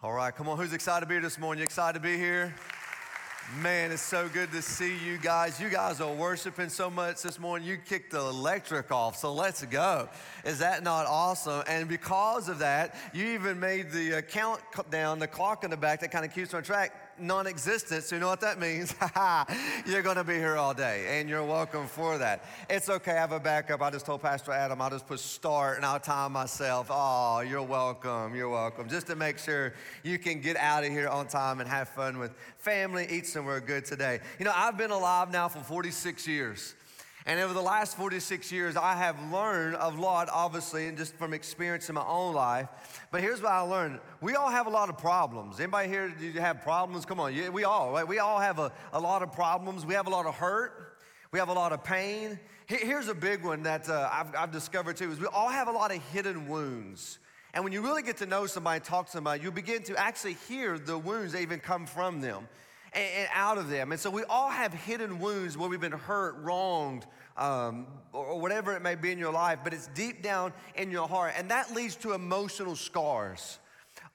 All right, come on. Who's excited to be here this morning? You excited to be here? Man, it's so good to see you guys. You guys are worshiping so much this morning. You kicked the electric off, so let's go. Is that not awesome? And because of that, you even made the countdown, the clock in the back that kind of keeps on track non existent. So, you know what that means? you're going to be here all day, and you're welcome for that. It's okay, I have a backup. I just told Pastor Adam, I'll just put start and I'll time myself. Oh, you're welcome. You're welcome. Just to make sure you can get out of here on time and have fun with family, eat somewhere good today. You know, I've been alive now for 46 years. And over the last 46 years, I have learned a lot, obviously, and just from experience in my own life. But here's what I learned. We all have a lot of problems. Anybody here you have problems? Come on, we all, right? We all have a, a lot of problems. We have a lot of hurt. We have a lot of pain. Here's a big one that uh, I've, I've discovered too, is we all have a lot of hidden wounds. And when you really get to know somebody, talk to somebody, you begin to actually hear the wounds that even come from them and, and out of them. And so we all have hidden wounds where we've been hurt, wronged, um, or whatever it may be in your life, but it's deep down in your heart. And that leads to emotional scars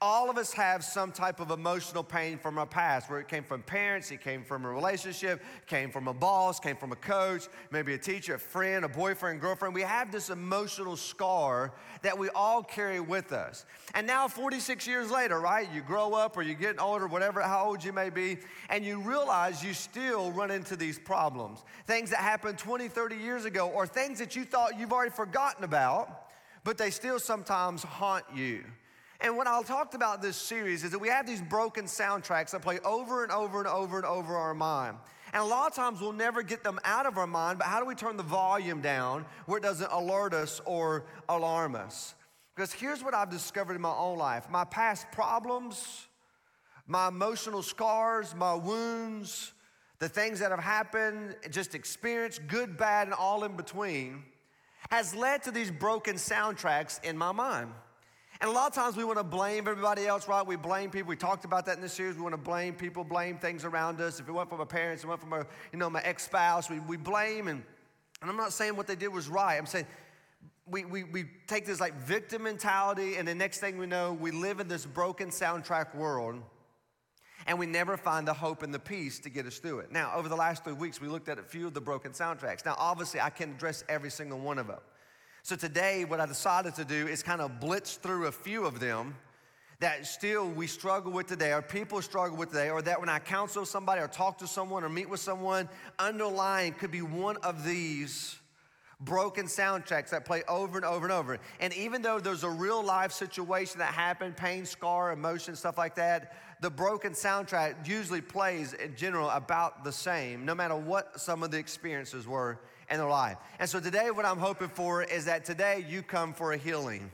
all of us have some type of emotional pain from our past, where it came from parents, it came from a relationship, came from a boss, came from a coach, maybe a teacher, a friend, a boyfriend, girlfriend. We have this emotional scar that we all carry with us. And now, 46 years later, right, you grow up or you're get older, whatever, how old you may be, and you realize you still run into these problems. Things that happened 20, 30 years ago, or things that you thought you've already forgotten about, but they still sometimes haunt you. And what I'll talk about this series is that we have these broken soundtracks that play over and over and over and over our mind. And a lot of times we'll never get them out of our mind, but how do we turn the volume down where it doesn't alert us or alarm us? Because here's what I've discovered in my own life my past problems, my emotional scars, my wounds, the things that have happened, just experience, good, bad, and all in between, has led to these broken soundtracks in my mind. And a lot of times we want to blame everybody else, right? We blame people. We talked about that in this series. We want to blame people, blame things around us. If it went from my parents, it went from my, you know, my ex-spouse, we, we blame. And, and I'm not saying what they did was right. I'm saying we, we, we take this like victim mentality, and the next thing we know, we live in this broken soundtrack world, and we never find the hope and the peace to get us through it. Now, over the last three weeks, we looked at a few of the broken soundtracks. Now, obviously, I can't address every single one of them. So today, what I decided to do is kind of blitz through a few of them that still we struggle with today, or people struggle with today, or that when I counsel somebody or talk to someone or meet with someone, underlying could be one of these broken soundtracks that play over and over and over. And even though there's a real life situation that happened, pain, scar, emotion, stuff like that, the broken soundtrack usually plays in general about the same, no matter what some of the experiences were in their life. And so today, what I'm hoping for is that today you come for a healing.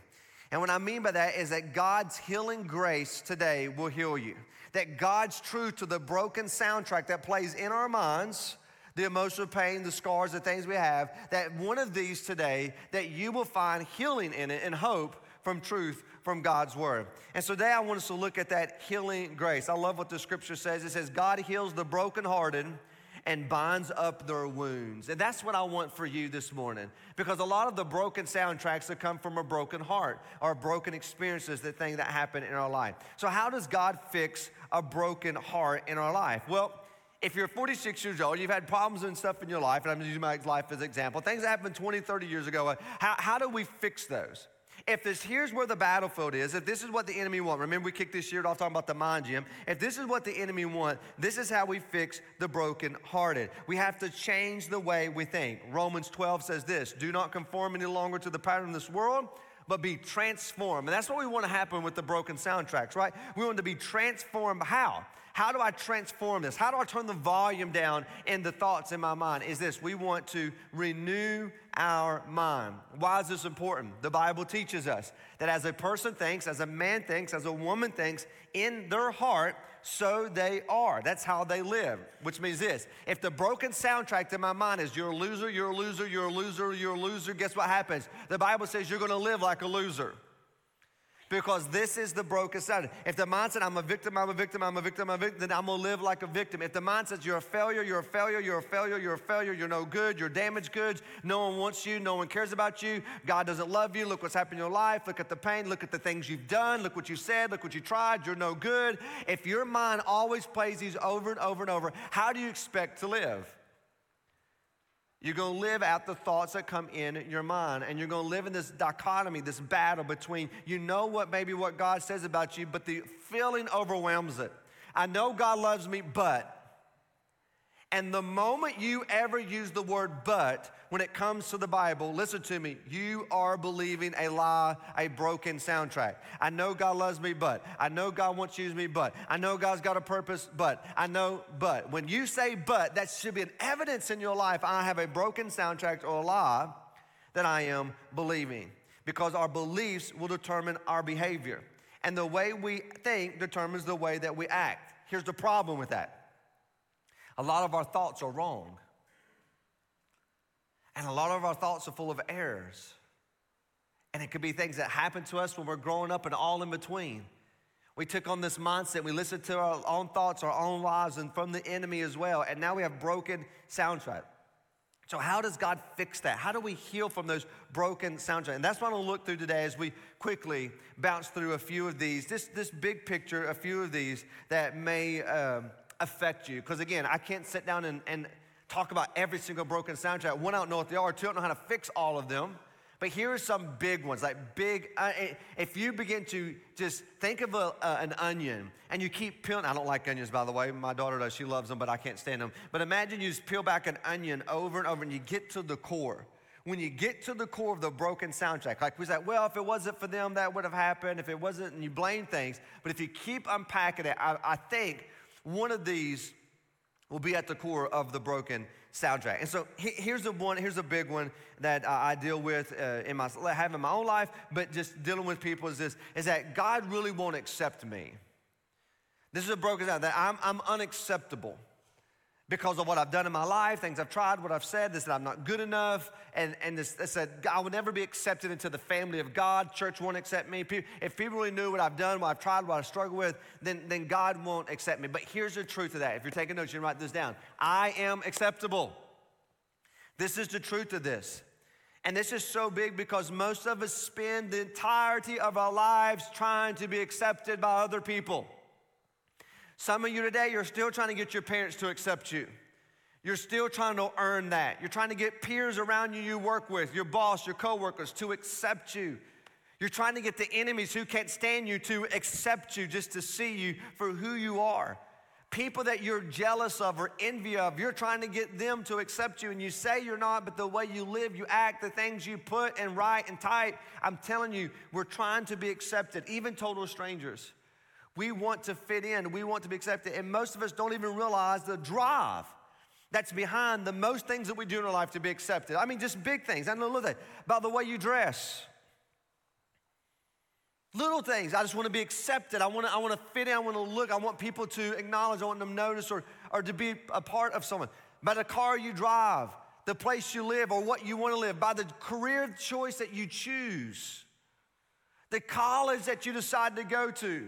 And what I mean by that is that God's healing grace today will heal you. That God's truth to the broken soundtrack that plays in our minds, the emotional pain, the scars, the things we have, that one of these today, that you will find healing in it and hope from truth from God's word. And so today I want us to look at that healing grace. I love what the scripture says. It says, God heals the brokenhearted and binds up their wounds. And that's what I want for you this morning. Because a lot of the broken soundtracks that come from a broken heart or broken experiences, the thing that happened in our life. So, how does God fix a broken heart in our life? Well, if you're 46 years old, you've had problems and stuff in your life, and I'm using my life as an example, things that happened 20, 30 years ago, uh, how, how do we fix those? If this here's where the battlefield is, if this is what the enemy want, remember we kicked this year off talking about the mind gym. If this is what the enemy want, this is how we fix the broken hearted. We have to change the way we think. Romans 12 says this: Do not conform any longer to the pattern of this world, but be transformed. And that's what we want to happen with the broken soundtracks, right? We want to be transformed. How? How do I transform this? How do I turn the volume down in the thoughts in my mind? Is this we want to renew our mind. Why is this important? The Bible teaches us that as a person thinks, as a man thinks, as a woman thinks, in their heart, so they are. That's how they live, which means this if the broken soundtrack to my mind is you're a loser, you're a loser, you're a loser, you're a loser, guess what happens? The Bible says you're gonna live like a loser. Because this is the broken side. If the mind mindset, I'm a victim, I'm a victim, I'm a victim, I'm a victim, then I'm gonna live like a victim. If the mindset, you're a failure, you're a failure, you're a failure, you're a failure, you're no good, you're damaged goods, no one wants you, no one cares about you, God doesn't love you, look what's happened in your life, look at the pain, look at the things you've done, look what you said, look what you tried, you're no good. If your mind always plays these over and over and over, how do you expect to live? You're going to live out the thoughts that come in your mind, and you're going to live in this dichotomy, this battle between you know what maybe what God says about you, but the feeling overwhelms it. I know God loves me, but and the moment you ever use the word but when it comes to the Bible, listen to me, you are believing a lie, a broken soundtrack. I know God loves me, but I know God wants to use me, but I know God's got a purpose, but I know, but. When you say but, that should be an evidence in your life I have a broken soundtrack or a lie that I am believing because our beliefs will determine our behavior. And the way we think determines the way that we act. Here's the problem with that a lot of our thoughts are wrong. And a lot of our thoughts are full of errors. And it could be things that happen to us when we're growing up and all in between. We took on this mindset, we listened to our own thoughts, our own lives, and from the enemy as well. And now we have broken soundtrack. So, how does God fix that? How do we heal from those broken soundtracks? And that's what I'm gonna look through today as we quickly bounce through a few of these. This, this big picture, a few of these that may um, affect you. Because again, I can't sit down and, and talk about every single broken soundtrack. One, I don't know what they are. Two, I don't know how to fix all of them. But here are some big ones, like big. Uh, eh, if you begin to just think of a, uh, an onion and you keep peeling, I don't like onions, by the way. My daughter does. She loves them, but I can't stand them. But imagine you just peel back an onion over and over and you get to the core. When you get to the core of the broken soundtrack, like we said, well, if it wasn't for them, that would have happened. If it wasn't, and you blame things. But if you keep unpacking it, I, I think one of these will be at the core of the broken soundtrack. And so here's the one, here's a big one that I deal with uh, in my have in my own life, but just dealing with people is this: is that God really won't accept me. This is a broken sound that I'm, I'm unacceptable because of what I've done in my life, things I've tried, what I've said, this that I'm not good enough, and, and this, this uh, that I will never be accepted into the family of God. Church won't accept me. If people really knew what I've done, what I've tried, what I've struggled with, then, then God won't accept me. But here's the truth of that. If you're taking notes, you can write this down. I am acceptable. This is the truth of this. And this is so big because most of us spend the entirety of our lives trying to be accepted by other people. Some of you today, you're still trying to get your parents to accept you. You're still trying to earn that. You're trying to get peers around you you work with, your boss, your coworkers to accept you. You're trying to get the enemies who can't stand you to accept you just to see you for who you are. People that you're jealous of or envy of, you're trying to get them to accept you, and you say you're not, but the way you live, you act, the things you put and write and type, I'm telling you, we're trying to be accepted, even total strangers. We want to fit in, we want to be accepted, and most of us don't even realize the drive that's behind the most things that we do in our life to be accepted. I mean, just big things. I know look at. About the way you dress. Little things. I just want to be accepted. I want to, I want to fit in. I want to look. I want people to acknowledge. I want them to notice or, or to be a part of someone. By the car you drive, the place you live, or what you want to live, by the career choice that you choose, the college that you decide to go to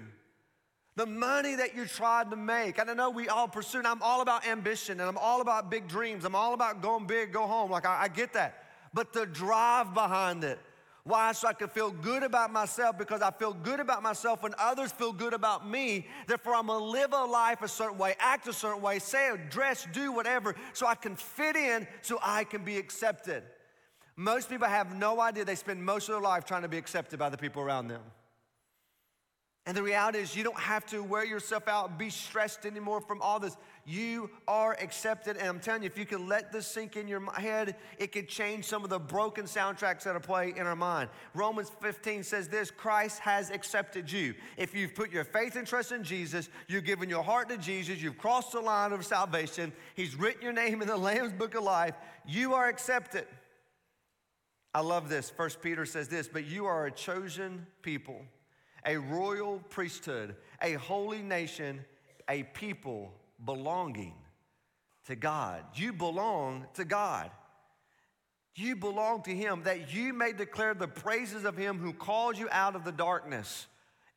the money that you're trying to make. And I know we all pursue, and I'm all about ambition and I'm all about big dreams. I'm all about going big, go home. Like, I, I get that. But the drive behind it, why? So I can feel good about myself because I feel good about myself when others feel good about me. Therefore, I'm gonna live a life a certain way, act a certain way, say, dress, do whatever, so I can fit in, so I can be accepted. Most people have no idea they spend most of their life trying to be accepted by the people around them. And the reality is, you don't have to wear yourself out, be stressed anymore from all this. You are accepted. And I'm telling you, if you can let this sink in your head, it could change some of the broken soundtracks that are playing in our mind. Romans 15 says this Christ has accepted you. If you've put your faith and trust in Jesus, you've given your heart to Jesus, you've crossed the line of salvation, He's written your name in the Lamb's book of life, you are accepted. I love this. First Peter says this, but you are a chosen people a royal priesthood, a holy nation, a people belonging to God. You belong to God. You belong to Him, that you may declare the praises of Him who called you out of the darkness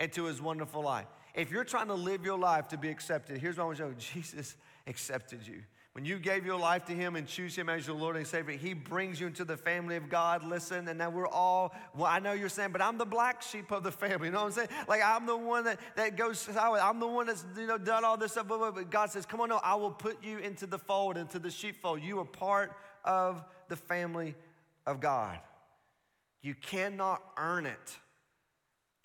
into His wonderful light. If you're trying to live your life to be accepted, here's what I want to show Jesus accepted you. When you gave your life to Him and choose Him as your Lord and Savior, He brings you into the family of God. Listen, and now we're all, well, I know you're saying, but I'm the black sheep of the family. You know what I'm saying? Like, I'm the one that, that goes, I'm the one that's, you know, done all this stuff. But God says, come on, no, I will put you into the fold, into the sheepfold. You are part of the family of God. You cannot earn it.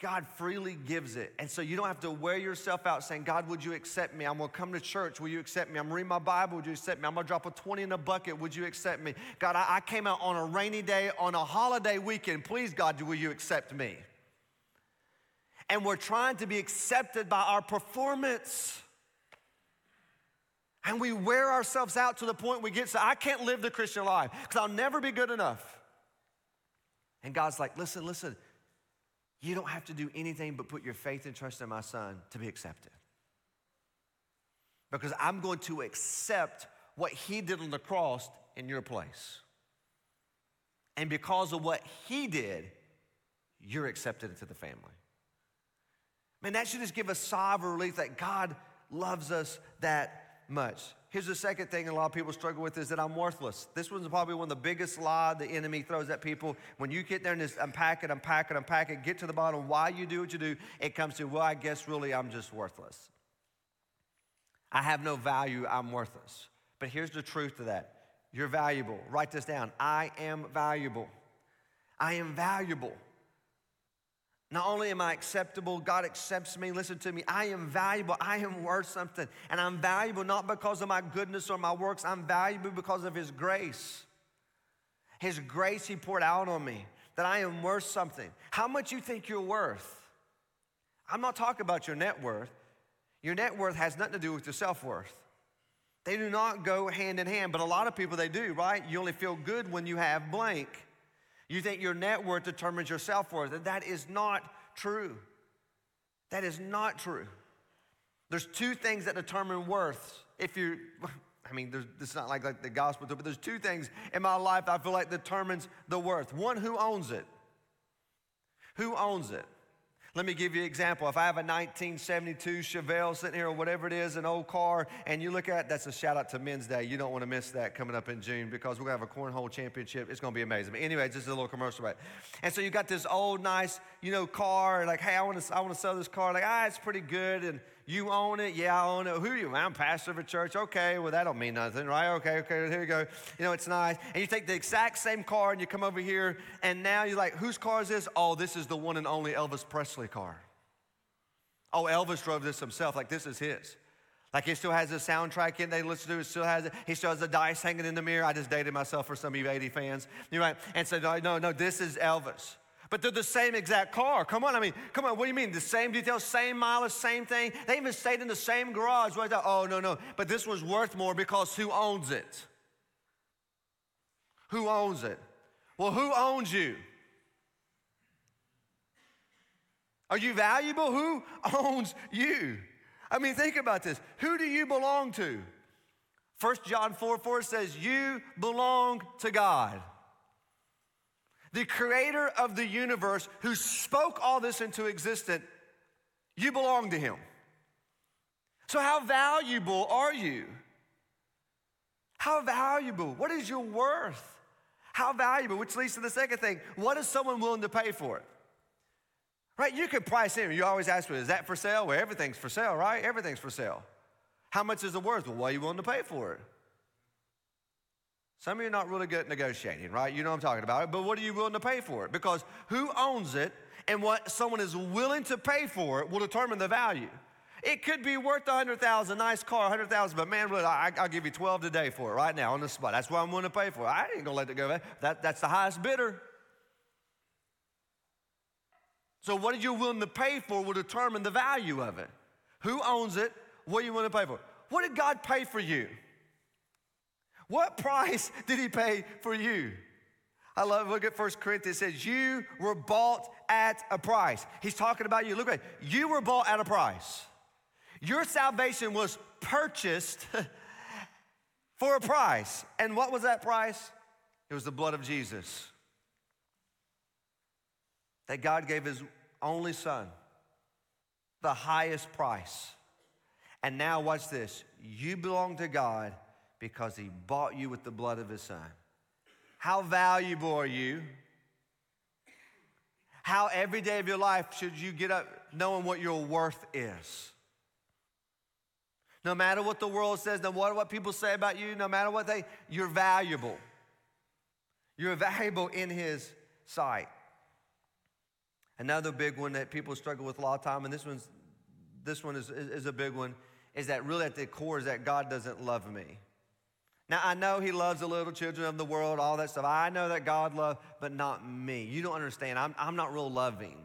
God freely gives it. And so you don't have to wear yourself out saying, God, would you accept me? I'm gonna come to church. Will you accept me? I'm gonna read my Bible. Would you accept me? I'm gonna drop a 20 in a bucket. Would you accept me? God, I, I came out on a rainy day, on a holiday weekend. Please, God, will you accept me? And we're trying to be accepted by our performance. And we wear ourselves out to the point we get so I can't live the Christian life because I'll never be good enough. And God's like, listen, listen, you don't have to do anything but put your faith and trust in my son to be accepted. Because I'm going to accept what he did on the cross in your place. And because of what he did, you're accepted into the family. Man, that should just give sigh of relief that God loves us that much. Here's the second thing a lot of people struggle with is that I'm worthless. This one's probably one of the biggest lie the enemy throws at people. When you get there and just unpack it, unpack it, unpack it, get to the bottom why you do what you do, it comes to, well, I guess really I'm just worthless. I have no value, I'm worthless. But here's the truth to that. You're valuable. Write this down. I am valuable. I am valuable. Not only am I acceptable, God accepts me. Listen to me. I am valuable. I am worth something. And I'm valuable not because of my goodness or my works. I'm valuable because of His grace. His grace He poured out on me, that I am worth something. How much you think you're worth? I'm not talking about your net worth. Your net worth has nothing to do with your self worth. They do not go hand in hand, but a lot of people they do, right? You only feel good when you have blank. You think your net worth determines your self worth, and that is not true. That is not true. There's two things that determine worth. If you, I mean, there's, this is not like, like the gospel, but there's two things in my life I feel like determines the worth. One, who owns it? Who owns it? Let me give you an example. If I have a 1972 Chevelle sitting here or whatever it is, an old car, and you look at it, that's a shout out to Men's Day. You don't want to miss that coming up in June because we're going to have a cornhole championship. It's going to be amazing. But anyway, just a little commercial it. And so you got this old, nice, you know, car, like, hey, I want to, I want to sell this car. Like, ah, it's pretty good. And you own it? Yeah, I own it. Who are you? I'm pastor of a church. Okay, well, that don't mean nothing, right? Okay, okay, here you go. You know, it's nice. And you take the exact same car and you come over here, and now you're like, whose car is this? Oh, this is the one and only Elvis Presley car. Oh, Elvis drove this himself. Like, this is his. Like he still has a soundtrack in they listen to it, still has it. He still has the dice hanging in the mirror. I just dated myself for some of you 80 fans. You're right. And so, no, no, this is Elvis. But they're the same exact car. Come on, I mean, come on, what do you mean? The same details, same mileage, same thing. They even stayed in the same garage. Right oh, no, no. But this was worth more because who owns it? Who owns it? Well, who owns you? Are you valuable? Who owns you? I mean, think about this. Who do you belong to? 1 John 4 4 says, You belong to God the creator of the universe who spoke all this into existence, you belong to him. So, how valuable are you? How valuable? What is your worth? How valuable? Which leads to the second thing. What is someone willing to pay for it? Right? You could price in. You always ask me, is that for sale? Well, everything's for sale, right? Everything's for sale. How much is it worth? Well, what are you willing to pay for it? Some of you are not really good at negotiating, right? You know I'm talking about. It. But what are you willing to pay for it? Because who owns it and what someone is willing to pay for it will determine the value. It could be worth a hundred thousand, nice car, a hundred thousand, but man, really, I, will give you twelve today for it right now on the spot. That's what I'm willing to pay for. It. I ain't gonna let it go. That, that's the highest bidder. So what are you willing to pay for will determine the value of it. Who owns it? What are you willing to pay for? What did God pay for you? What price did he pay for you? I love, look at 1 Corinthians, it says, You were bought at a price. He's talking about you. Look at you were bought at a price. Your salvation was purchased for a price. And what was that price? It was the blood of Jesus. That God gave his only son, the highest price. And now, watch this you belong to God because he bought you with the blood of his son. How valuable are you? How every day of your life should you get up knowing what your worth is? No matter what the world says, no matter what people say about you, no matter what they, you're valuable. You're valuable in His sight. Another big one that people struggle with a lot of time, and this one's this one is, is, is a big one, is that really at the core is that God doesn't love me. Now, I know He loves the little children of the world, all that stuff. I know that God loves, but not me. You don't understand. I'm, I'm not real loving.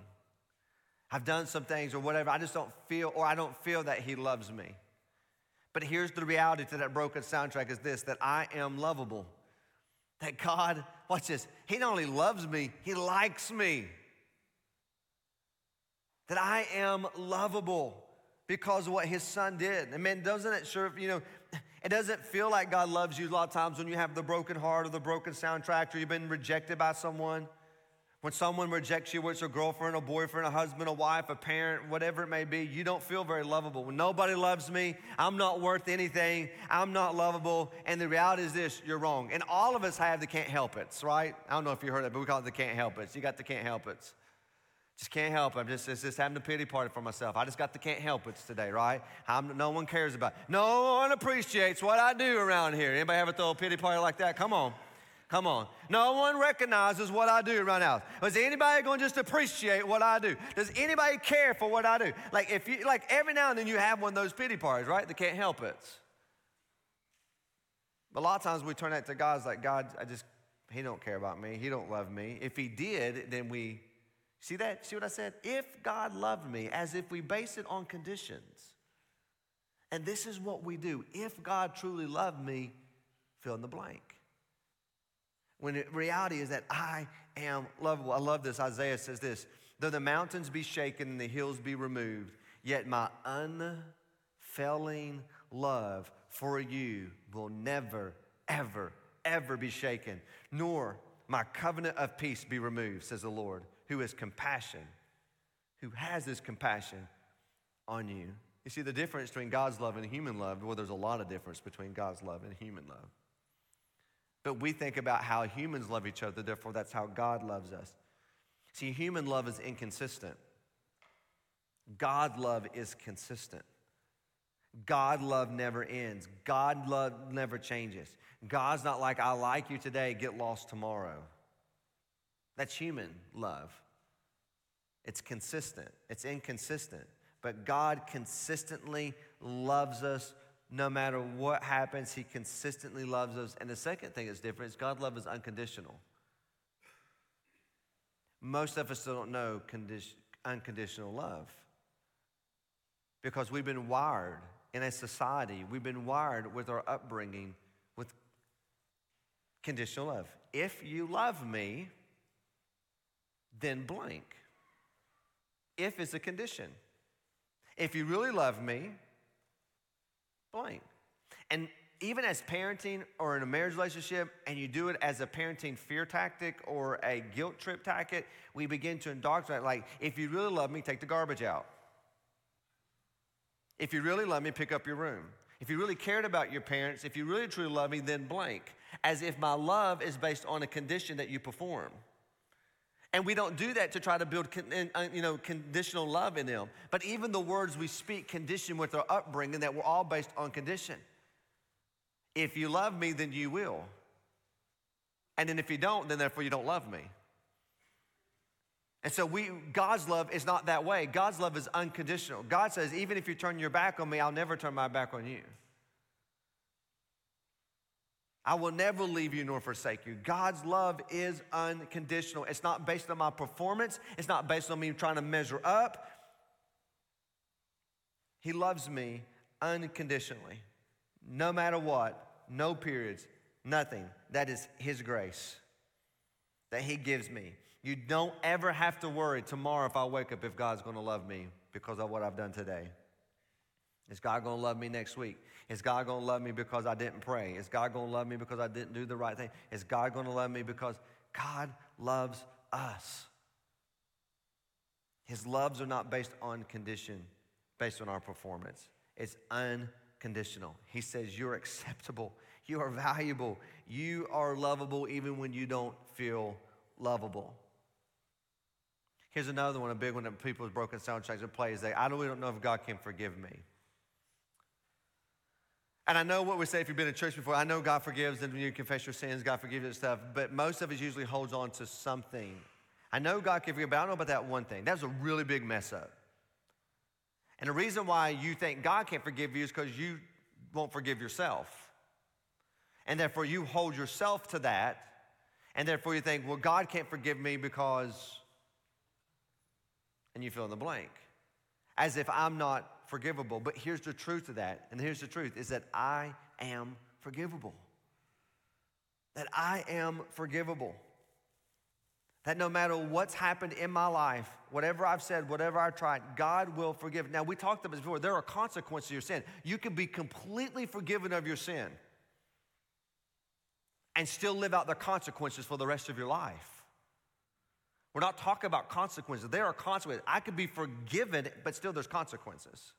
I've done some things or whatever. I just don't feel, or I don't feel that He loves me. But here's the reality to that broken soundtrack is this that I am lovable. That God, watch this, He not only loves me, He likes me. That I am lovable because of what His Son did. And man, doesn't it sure, you know, it doesn't feel like God loves you a lot of times when you have the broken heart or the broken soundtrack or you've been rejected by someone. When someone rejects you, whether it's a girlfriend, a boyfriend, a husband, a wife, a parent, whatever it may be, you don't feel very lovable. When nobody loves me, I'm not worth anything, I'm not lovable. And the reality is this you're wrong. And all of us have the can't help it, right? I don't know if you heard that, but we call it the can't help it. You got the can't help it. Just can't help it. I'm just, just having a pity party for myself. I just got the can't help it today, right? I'm, no one cares about it. No one appreciates what I do around here. Anybody ever throw a pity party like that? Come on. Come on. No one recognizes what I do around the house. Is anybody going to just appreciate what I do? Does anybody care for what I do? Like if you like every now and then you have one of those pity parties, right? They can't help it. But a lot of times we turn that to God's like, God, I just, he don't care about me. He don't love me. If he did, then we, see that? See what I said? If God loved me, as if we base it on conditions. And this is what we do. If God truly loved me, fill in the blank. When the reality is that I am lovable. I love this. Isaiah says this Though the mountains be shaken and the hills be removed, yet my unfailing love for you will never, ever, ever be shaken, nor my covenant of peace be removed, says the Lord, who is compassion, who has this compassion on you. You see the difference between God's love and human love? Well, there's a lot of difference between God's love and human love. But we think about how humans love each other, therefore, that's how God loves us. See, human love is inconsistent. God love is consistent. God love never ends. God love never changes. God's not like, I like you today, get lost tomorrow. That's human love. It's consistent, it's inconsistent. But God consistently loves us no matter what happens, He consistently loves us. And the second thing that's different is God's love is unconditional. Most of us don't know condi- unconditional love because we've been wired in a society, we've been wired with our upbringing with conditional love. If you love me, then blank. If is a condition. If you really love me, blank. And even as parenting or in a marriage relationship, and you do it as a parenting fear tactic or a guilt trip tactic, we begin to indoctrinate like, if you really love me, take the garbage out. If you really love me, pick up your room. If you really cared about your parents, if you really truly love me, then blank. As if my love is based on a condition that you perform. And we don't do that to try to build uh, you know, conditional love in them. But even the words we speak condition with our upbringing that we're all based on condition. If you love me, then you will. And then if you don't, then therefore you don't love me. And so we God's love is not that way. God's love is unconditional. God says, even if you turn your back on me, I'll never turn my back on you. I will never leave you nor forsake you. God's love is unconditional. It's not based on my performance, it's not based on me trying to measure up. He loves me unconditionally, no matter what, no periods, nothing. That is His grace that He gives me. You don't ever have to worry tomorrow if I wake up if God's to love me because of what I've done today. Is God going to love me next week? Is God going to love me because I didn't pray? Is God going to love me because I didn't do the right thing? Is God going to love me because God loves us? His loves are not based on condition, based on our performance. It's unconditional. He says, You're acceptable. You are valuable. You are lovable even when you don't feel lovable. Here's another one, a big one that people people's broken soundtracks and plays. They, I really don't know if God can forgive me. And I know what we say if you've been in church before. I know God forgives and you confess your sins, God forgives and stuff, but most of us usually holds on to something. I know God can forgive, but I don't know about that one thing. That was a really big mess up. And the reason why you think God can't forgive you is because you won't forgive yourself. And therefore you hold yourself to that. And therefore you think, well, God can't forgive me because, and you fill in the blank. As if I'm not forgivable. But here's the truth of that, and here's the truth is that I am forgivable. That I am forgivable. That no matter what's happened in my life, whatever I've said, whatever I've tried, God will forgive. Now, we talked about this before. There are consequences to your sin. You can be completely forgiven of your sin and still live out the consequences for the rest of your life. We're not talking about consequences. There are consequences. I could be forgiven, but still there's consequences.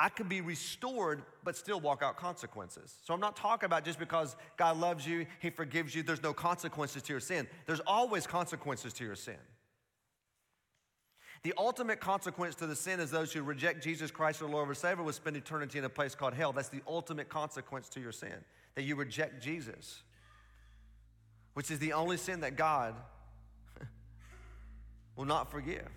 I could be restored, but still walk out consequences. So I'm not talking about just because God loves you, He forgives you, there's no consequences to your sin. There's always consequences to your sin. The ultimate consequence to the sin is those who reject Jesus Christ, our Lord and Savior, will spend eternity in a place called hell. That's the ultimate consequence to your sin, that you reject Jesus which is the only sin that God will not forgive.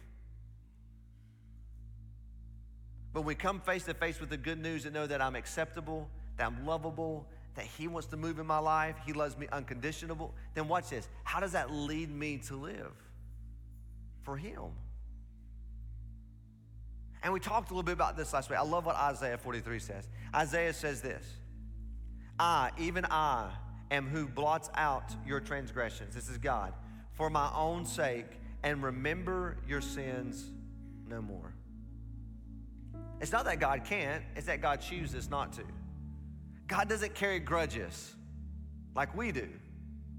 But we come face to face with the good news and know that I'm acceptable, that I'm lovable, that He wants to move in my life, He loves me unconditional. Then watch this. How does that lead me to live for Him? And we talked a little bit about this last week. I love what Isaiah 43 says. Isaiah says this I, even I, am who blots out your transgressions. This is God. For my own sake, and remember your sins no more. It's not that God can't, it's that God chooses not to. God doesn't carry grudges like we do.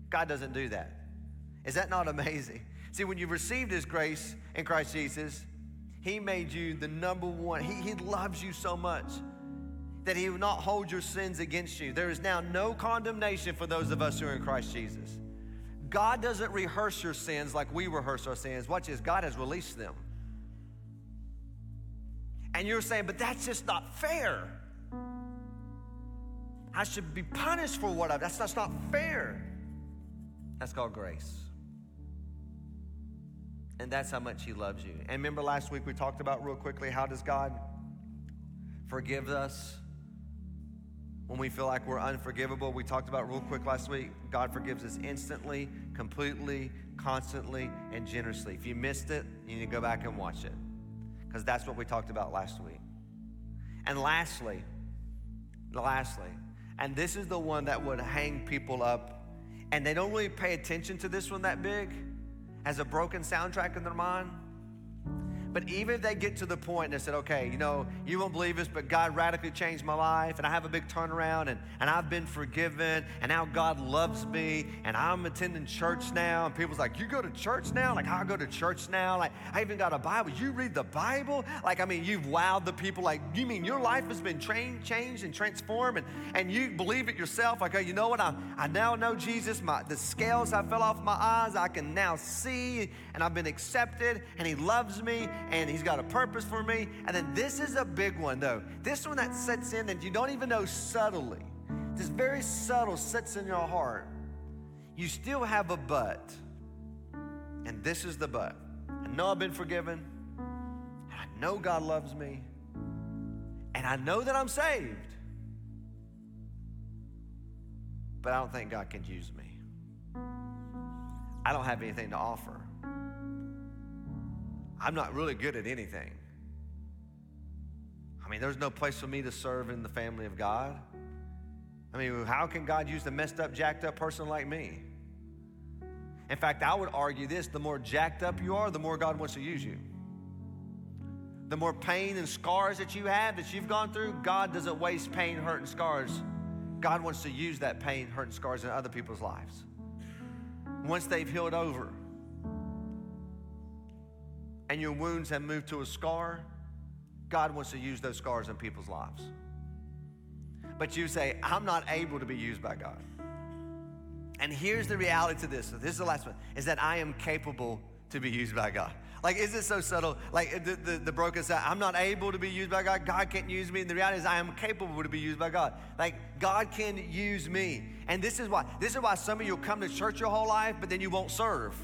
God doesn't do that. Is that not amazing? See, when you've received His grace in Christ Jesus, He made you the number one. He, he loves you so much that he will not hold your sins against you. There is now no condemnation for those of us who are in Christ Jesus. God doesn't rehearse your sins like we rehearse our sins. Watch this, God has released them. And you're saying, but that's just not fair. I should be punished for what I've that's, not fair. That's called grace. And that's how much He loves you. And remember last week we talked about real quickly how does God forgive us? when we feel like we're unforgivable. We talked about real quick last week. God forgives us instantly, completely, constantly, and generously. If you missed it, you need to go back and watch it because that's what we talked about last week. And lastly, lastly, and this is the one that would hang people up, and they don't really pay attention to this one that big as a broken soundtrack in their mind. But even if they get to the point and they said, okay, you know, you won't believe this, but God radically changed my life and I have a big turnaround and, and I've been forgiven and now God loves me and I'm attending church now. And people's like, you go to church now? Like, I go to church now? Like, I even got a Bible. You read the Bible? Like, I mean, you've wowed the people. Like, you mean your life has been trained, changed and transformed and, and you believe it yourself? Like, okay, you know what? I, I now know Jesus. My, the scales have fell off my eyes. I can now see and I've been accepted and he loves me and He's got a purpose for me. And then this is a big one, though. This one that sets in that you don't even know subtly. This very subtle sits in your heart. You still have a but. And this is the but. I know I've been forgiven. And I know God loves me. And I know that I'm saved. But I don't think God can use me. I don't have anything to offer. I'm not really good at anything. I mean, there's no place for me to serve in the family of God. I mean, how can God use a messed up, jacked up person like me? In fact, I would argue this the more jacked up you are, the more God wants to use you. the more pain and scars that you have, that you've gone through, God doesn't waste pain, hurt, and scars. God wants to use that pain, hurt, and scars in other people's lives. Once they've healed over and your wounds have moved to a scar, God wants to use those scars in people's lives. But you say, I'm not able to be used by God. And here's the reality to this. This is the last one, is that I am capable to be used by God. Like, is it so subtle? Like the, the, the broken side, I'm not able to be used by God. God can't use me. And the reality is I am capable to be used by God. Like God can use me. And this is why, this is why some of you will come to church your whole life, but then you won't serve.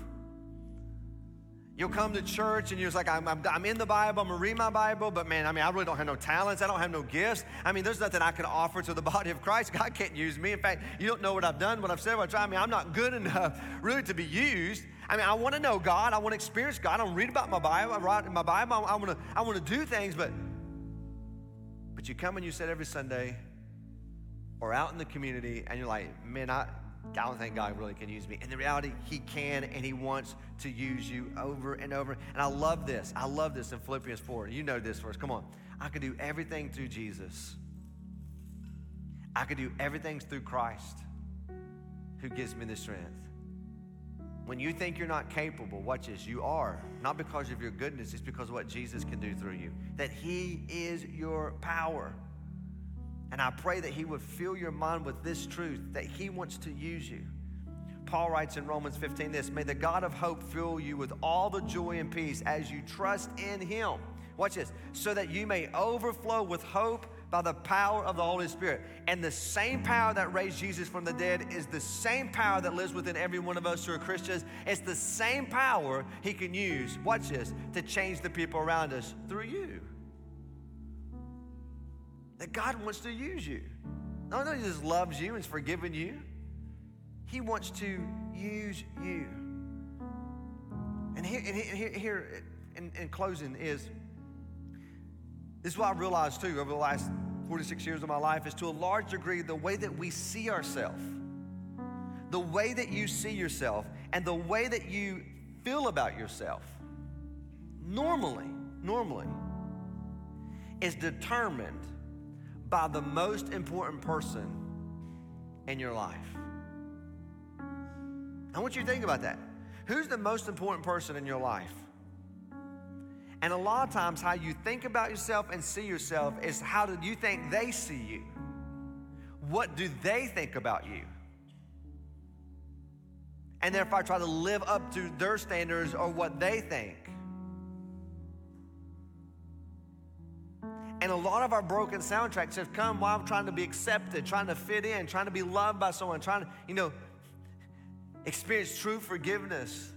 You'll come to church and you're like, I'm, I'm, I'm, in the Bible, I'm gonna read my Bible, but man, I mean, I really don't have no talents, I don't have no gifts. I mean, there's nothing I can offer to the body of Christ. God can't use me. In fact, you don't know what I've done, what I've said, what I've tried. I mean, I'm not good enough really to be used. I mean, I wanna know God, I wanna experience God, I wanna read about my Bible, I write in my Bible, I wanna, I wanna do things, but, but you come and you sit every Sunday or out in the community and you're like, man, I, I don't think God really can use me. In the reality, He can and He wants to use you over and over. And I love this. I love this in Philippians 4. You know this verse. Come on. I can do everything through Jesus. I can do everything through Christ who gives me the strength. When you think you're not capable, watch this, you are. Not because of your goodness, it's because of what Jesus can do through you. That He is your power. And I pray that He would fill your mind with this truth that He wants to use you. Paul writes in Romans 15 this May the God of hope fill you with all the joy and peace as you trust in Him. Watch this, so that you may overflow with hope by the power of the Holy Spirit. And the same power that raised Jesus from the dead is the same power that lives within every one of us who are Christians. It's the same power He can use, watch this, to change the people around us through you that God wants to use you. Not only He just loves you and has forgiven you, He wants to use you. And here, and here, here in, in closing is this is what I realized too over the last 46 years of my life is to a large degree the way that we see ourselves, the way that you see yourself, and the way that you feel about yourself normally, normally is determined by the most important person in your life. I want you to think about that. Who's the most important person in your life? And a lot of times, how you think about yourself and see yourself is how do you think they see you? What do they think about you? And if I try to live up to their standards or what they think, And a lot of our broken soundtracks have come while trying to be accepted, trying to fit in, trying to be loved by someone, trying to, you know, experience true forgiveness.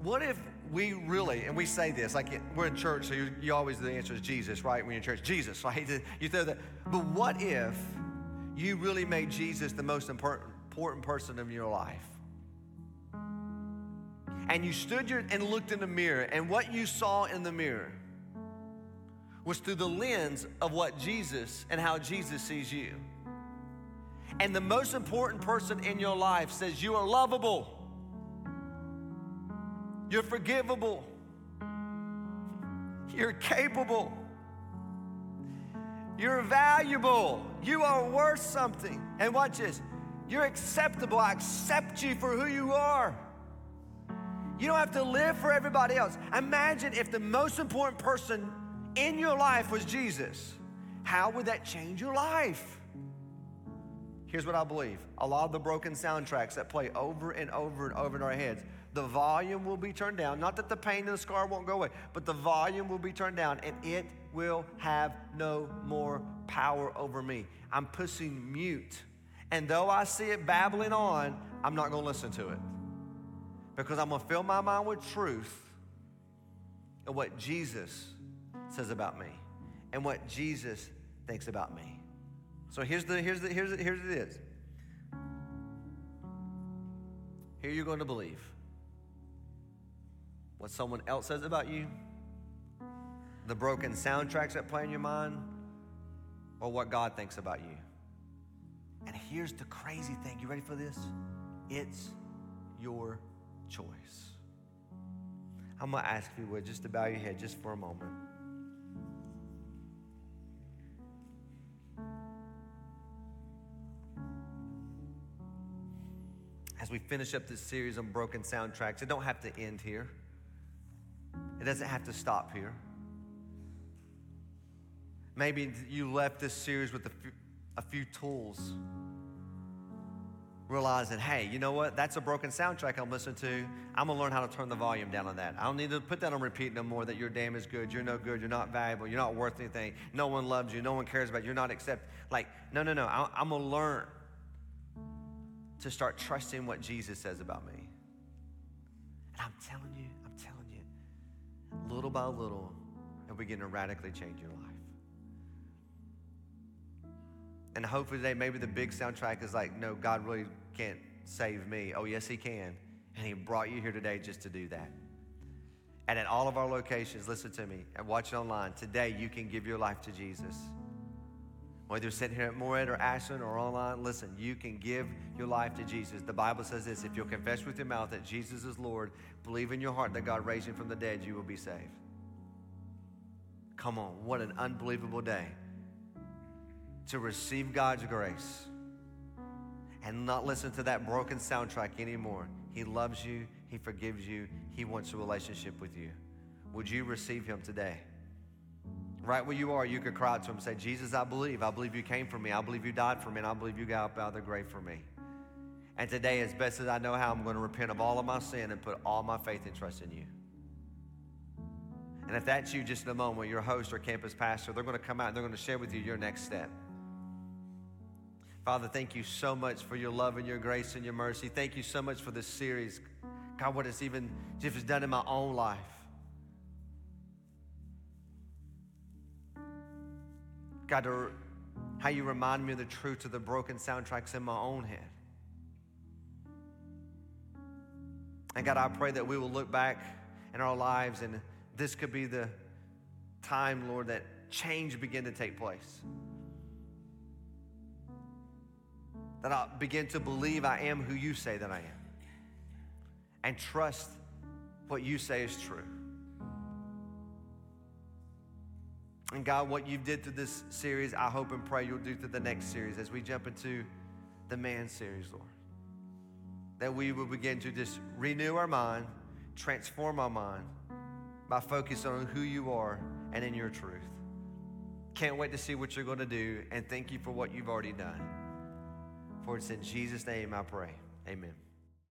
What if we really, and we say this, like we're in church, so you, you always, the answer is Jesus, right? When you're in church, Jesus, right? You throw that. But what if you really made Jesus the most important, important person in your life? And you stood your, and looked in the mirror, and what you saw in the mirror was through the lens of what Jesus and how Jesus sees you. And the most important person in your life says you are lovable, you're forgivable, you're capable, you're valuable, you are worth something. And watch this you're acceptable. I accept you for who you are. You don't have to live for everybody else. Imagine if the most important person in your life was Jesus, how would that change your life? Here's what I believe a lot of the broken soundtracks that play over and over and over in our heads, the volume will be turned down. Not that the pain and the scar won't go away, but the volume will be turned down and it will have no more power over me. I'm pushing mute. And though I see it babbling on, I'm not going to listen to it because I'm going to fill my mind with truth and what Jesus says about me and what Jesus thinks about me. So here's the here's the here's the, here's it is. Here you're going to believe what someone else says about you, the broken soundtracks that play in your mind, or what God thinks about you. And here's the crazy thing. You ready for this? It's your choice. I'm going to ask you would just to bow your head just for a moment. We finish up this series on broken soundtracks, it don't have to end here. It doesn't have to stop here. Maybe you left this series with a few, a few tools realizing, hey, you know what? That's a broken soundtrack I'm listening to. I'm gonna learn how to turn the volume down on that. I don't need to put that on repeat no more that you're damaged good, you're no good, you're not valuable, you're not worth anything, no one loves you, no one cares about you, you're not accepted. Like, no, no, no. I, I'm gonna learn to start trusting what Jesus says about me. And I'm telling you, I'm telling you, little by little, it'll begin to radically change your life. And hopefully today, maybe the big soundtrack is like, no, God really can't save me. Oh, yes, He can. And He brought you here today just to do that. And at all of our locations, listen to me and watch it online. Today, you can give your life to Jesus. Whether you're sitting here at Morehead or Ashland or online, listen, you can give your life to Jesus. The Bible says this if you'll confess with your mouth that Jesus is Lord, believe in your heart that God raised him from the dead, you will be saved. Come on, what an unbelievable day to receive God's grace and not listen to that broken soundtrack anymore. He loves you, He forgives you, He wants a relationship with you. Would you receive Him today? Right where you are, you could cry to Him and say, Jesus, I believe. I believe you came for me. I believe you died for me, and I believe you got up out of the grave for me. And today, as best as I know how, I'm going to repent of all of my sin and put all my faith and trust in you. And if that's you, just in a moment, your host or campus pastor, they're going to come out and they're going to share with you your next step. Father, thank you so much for your love and your grace and your mercy. Thank you so much for this series. God, what it's even just done in my own life. God, to, how you remind me of the truth of the broken soundtracks in my own head. And God, I pray that we will look back in our lives and this could be the time, Lord, that change begin to take place. that I'll begin to believe I am who you say that I am and trust what you say is true. And God, what you did through this series, I hope and pray you'll do through the next series as we jump into the man series, Lord. That we will begin to just renew our mind, transform our mind by focusing on who you are and in your truth. Can't wait to see what you're going to do, and thank you for what you've already done. For it's in Jesus' name I pray. Amen.